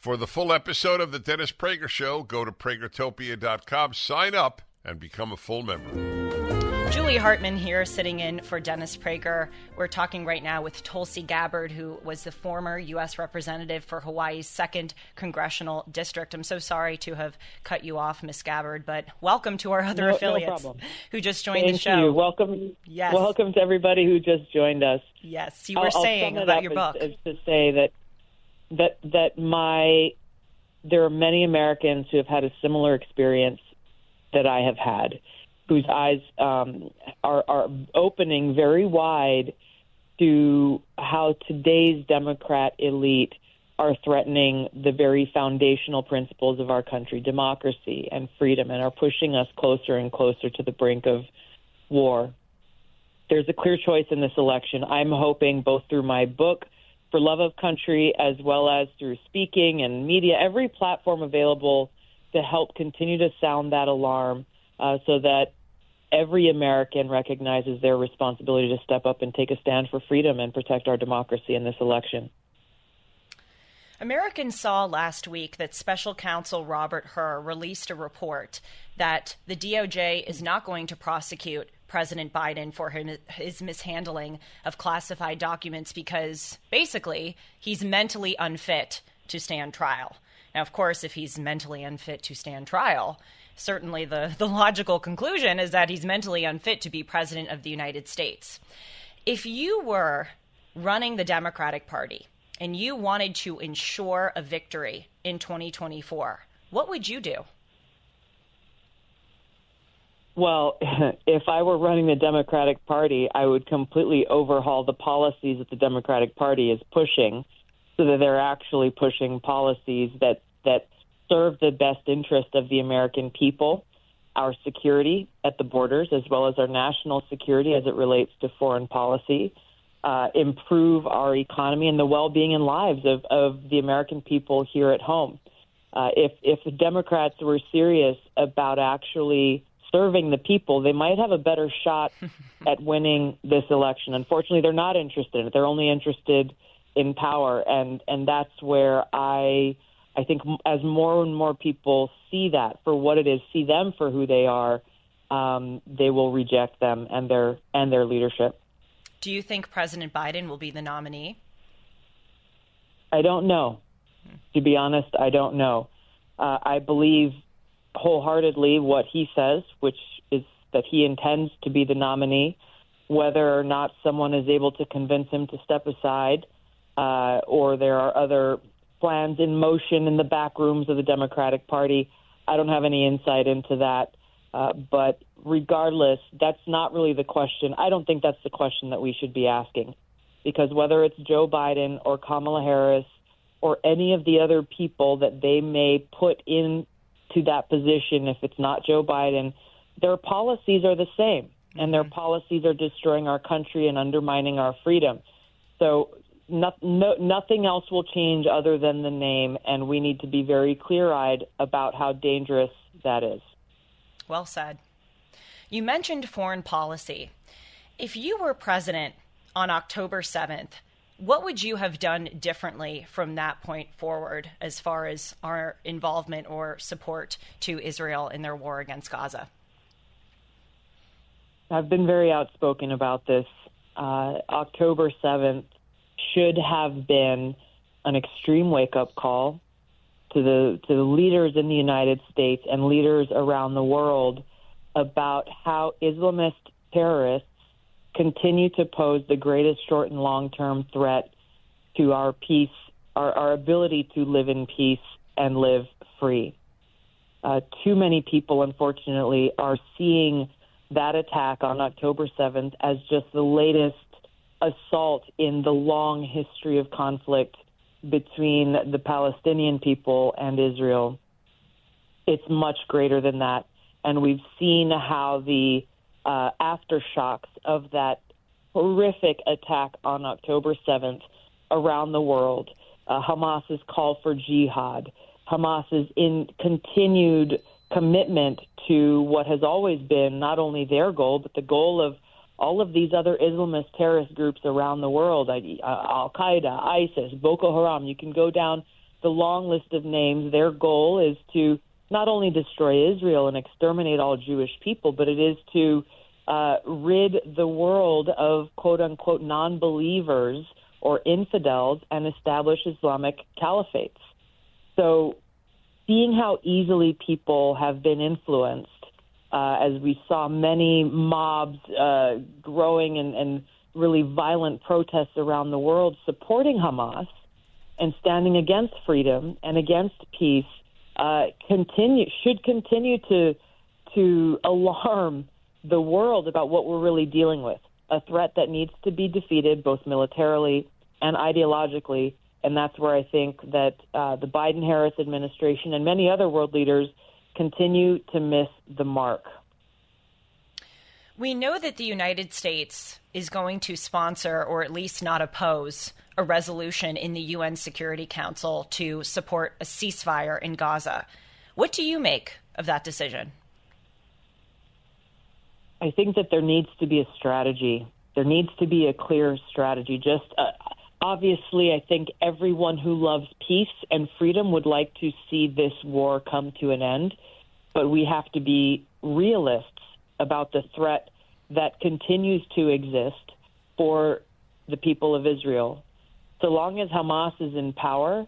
For the full episode of The Dennis Prager Show, go to pragertopia.com, sign up, and become a full member. Julie Hartman here, sitting in for Dennis Prager. We're talking right now with Tulsi Gabbard, who was the former U.S. representative for Hawaii's second congressional district. I'm so sorry to have cut you off, Miss Gabbard, but welcome to our other no, affiliates no who just joined Thank the show. You. Welcome, yes. welcome to everybody who just joined us. Yes, you were I'll, saying I'll about your book. Is, is to say that that that my there are many Americans who have had a similar experience that I have had, whose eyes um, are, are opening very wide to how today's Democrat elite are threatening the very foundational principles of our country, democracy and freedom, and are pushing us closer and closer to the brink of war. There's a clear choice in this election. I'm hoping both through my book for love of country as well as through speaking and media, every platform available to help continue to sound that alarm uh, so that every American recognizes their responsibility to step up and take a stand for freedom and protect our democracy in this election. Americans saw last week that special counsel Robert Hur released a report that the DOJ is not going to prosecute President Biden for his mishandling of classified documents because basically he's mentally unfit to stand trial. Now, of course, if he's mentally unfit to stand trial, certainly the, the logical conclusion is that he's mentally unfit to be president of the United States. If you were running the Democratic Party and you wanted to ensure a victory in 2024, what would you do? Well, if I were running the Democratic Party, I would completely overhaul the policies that the Democratic Party is pushing so that they're actually pushing policies that, that serve the best interest of the American people, our security at the borders, as well as our national security as it relates to foreign policy, uh, improve our economy and the well being and lives of, of the American people here at home. Uh, if, if the Democrats were serious about actually serving the people, they might have a better shot at winning this election. Unfortunately, they're not interested in it. They're only interested in power, and and that's where I I think as more and more people see that for what it is, see them for who they are, um, they will reject them and their and their leadership. Do you think President Biden will be the nominee? I don't know. To be honest, I don't know. Uh, I believe wholeheartedly what he says, which is that he intends to be the nominee. Whether or not someone is able to convince him to step aside, uh, or there are other plans in motion in the back rooms of the Democratic Party, I don't have any insight into that. Uh, but regardless, that's not really the question. I don't think that's the question that we should be asking. Because whether it's Joe Biden or Kamala Harris or any of the other people that they may put in to that position if it's not Joe Biden, their policies are the same, and their mm-hmm. policies are destroying our country and undermining our freedom. So no, no, nothing else will change other than the name, and we need to be very clear eyed about how dangerous that is. Well said. You mentioned foreign policy. If you were president on October 7th, what would you have done differently from that point forward as far as our involvement or support to Israel in their war against Gaza? I've been very outspoken about this. Uh, October 7th should have been an extreme wake up call to the to the leaders in the United States and leaders around the world about how Islamist terrorists continue to pose the greatest short and long term threat to our peace, our, our ability to live in peace and live free. Uh, too many people, unfortunately, are seeing that attack on October 7th as just the latest assault in the long history of conflict between the Palestinian people and Israel, it's much greater than that. And we've seen how the uh, aftershocks of that horrific attack on October 7th around the world, uh, Hamas's call for jihad, Hamas's in continued commitment to what has always been not only their goal, but the goal of all of these other Islamist terrorist groups around the world, uh, Al Qaeda, ISIS, Boko Haram. You can go down the long list of names. Their goal is to not only destroy Israel and exterminate all Jewish people, but it is to uh, rid the world of quote unquote non believers or infidels and establish Islamic caliphates. So, seeing how easily people have been influenced, uh, as we saw many mobs uh, growing and, and really violent protests around the world supporting Hamas and standing against freedom and against peace, uh, continue should continue to to alarm the world about what we're really dealing with a threat that needs to be defeated both militarily and ideologically. And that's where I think that uh, the Biden Harris administration and many other world leaders continue to miss the mark. We know that the United States is going to sponsor, or at least not oppose, a resolution in the UN Security Council to support a ceasefire in Gaza. What do you make of that decision? I think that there needs to be a strategy. There needs to be a clear strategy. Just uh, obviously, I think everyone who loves peace and freedom would like to see this war come to an end, but we have to be realists about the threat that continues to exist for the people of Israel. So long as Hamas is in power,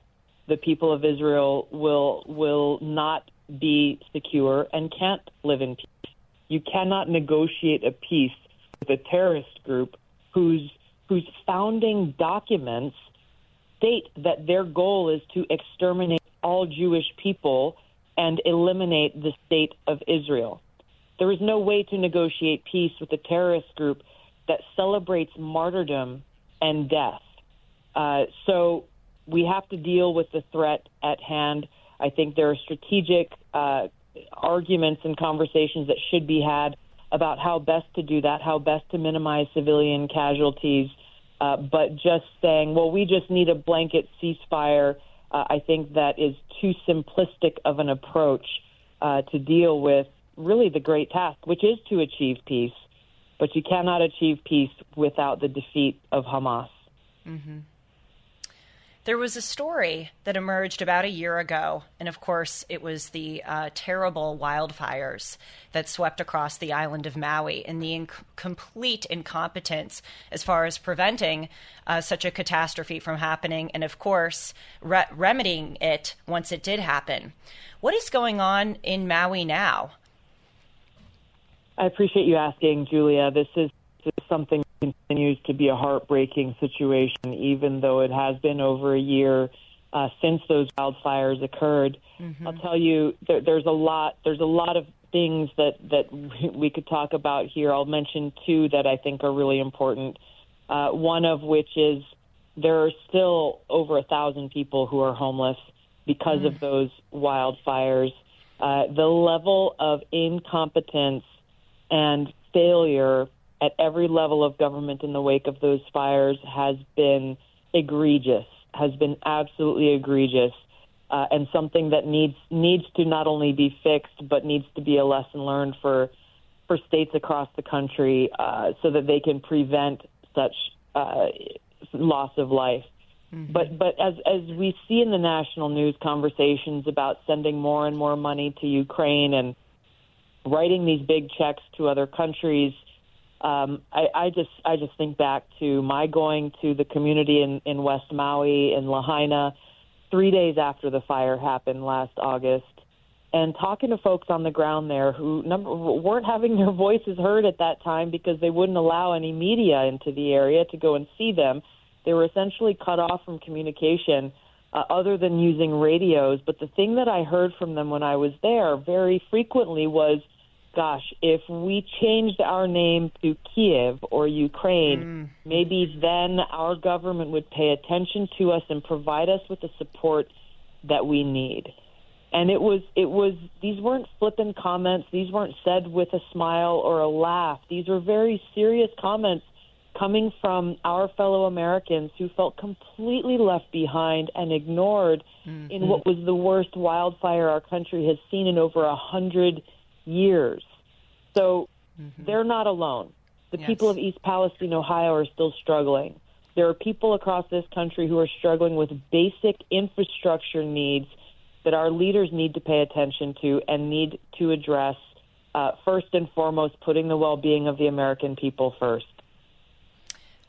the people of Israel will will not be secure and can't live in peace. You cannot negotiate a peace with a terrorist group whose whose founding documents state that their goal is to exterminate all Jewish people and eliminate the state of Israel. There is no way to negotiate peace with a terrorist group that celebrates martyrdom and death. Uh, so we have to deal with the threat at hand. I think there are strategic uh, arguments and conversations that should be had about how best to do that, how best to minimize civilian casualties. Uh, but just saying, well, we just need a blanket ceasefire, uh, I think that is too simplistic of an approach uh, to deal with really the great task, which is to achieve peace. But you cannot achieve peace without the defeat of Hamas. Mm-hmm. There was a story that emerged about a year ago, and of course, it was the uh, terrible wildfires that swept across the island of Maui and the inc- complete incompetence as far as preventing uh, such a catastrophe from happening, and of course, re- remedying it once it did happen. What is going on in Maui now? I appreciate you asking, Julia. This is, something continues to be a heartbreaking situation, even though it has been over a year uh, since those wildfires occurred. Mm-hmm. I'll tell you, there, there's a lot. There's a lot of things that that we could talk about here. I'll mention two that I think are really important. Uh, one of which is there are still over a thousand people who are homeless because mm. of those wildfires. Uh, the level of incompetence and failure at every level of government in the wake of those fires has been egregious, has been absolutely egregious, uh, and something that needs needs to not only be fixed but needs to be a lesson learned for for states across the country uh, so that they can prevent such uh, loss of life. Mm-hmm. But but as as we see in the national news conversations about sending more and more money to Ukraine and writing these big checks to other countries um, I, I just I just think back to my going to the community in, in West Maui in Lahaina three days after the fire happened last August, and talking to folks on the ground there who number, weren't having their voices heard at that time because they wouldn't allow any media into the area to go and see them. They were essentially cut off from communication. Uh, other than using radios, but the thing that I heard from them when I was there very frequently was gosh, if we changed our name to Kiev or Ukraine, maybe then our government would pay attention to us and provide us with the support that we need. And it was it was these weren't flippant comments. These weren't said with a smile or a laugh. These were very serious comments coming from our fellow Americans who felt completely left behind and ignored in what was the worst wildfire our country has seen in over a hundred years. So they're not alone. The Yes. people of East Palestine, Ohio, are still struggling. There are people across this country who are struggling with basic infrastructure needs that our leaders need to pay attention to and need to address. Uh, first and foremost, putting the well-being of the American people first.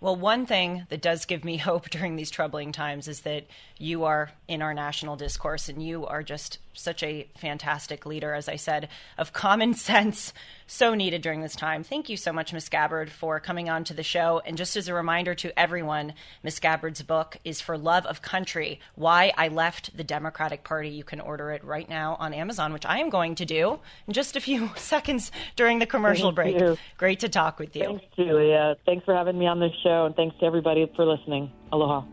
Well, one thing that does give me hope during these troubling times is that you are in our national discourse and you are just such a fantastic leader, as I said, of common sense, so needed during this time. Thank you so much, Miss Gabbard, for coming on to the show. And just as a reminder to everyone, Miss Gabbard's book is For Love of Country Why I Left the Democratic Party. You can order it right now on Amazon, which I am going to do in just a few seconds during the commercial Thank break. you. Great to talk with you. Thanks, Julia. Thanks for having me on this show, and thanks to everybody for listening. Aloha.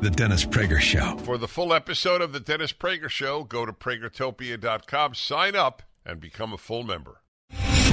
The Dennis Prager Show. For the full episode of the Dennis Prager Show, go to pragertopia.com, sign up, and become a full member.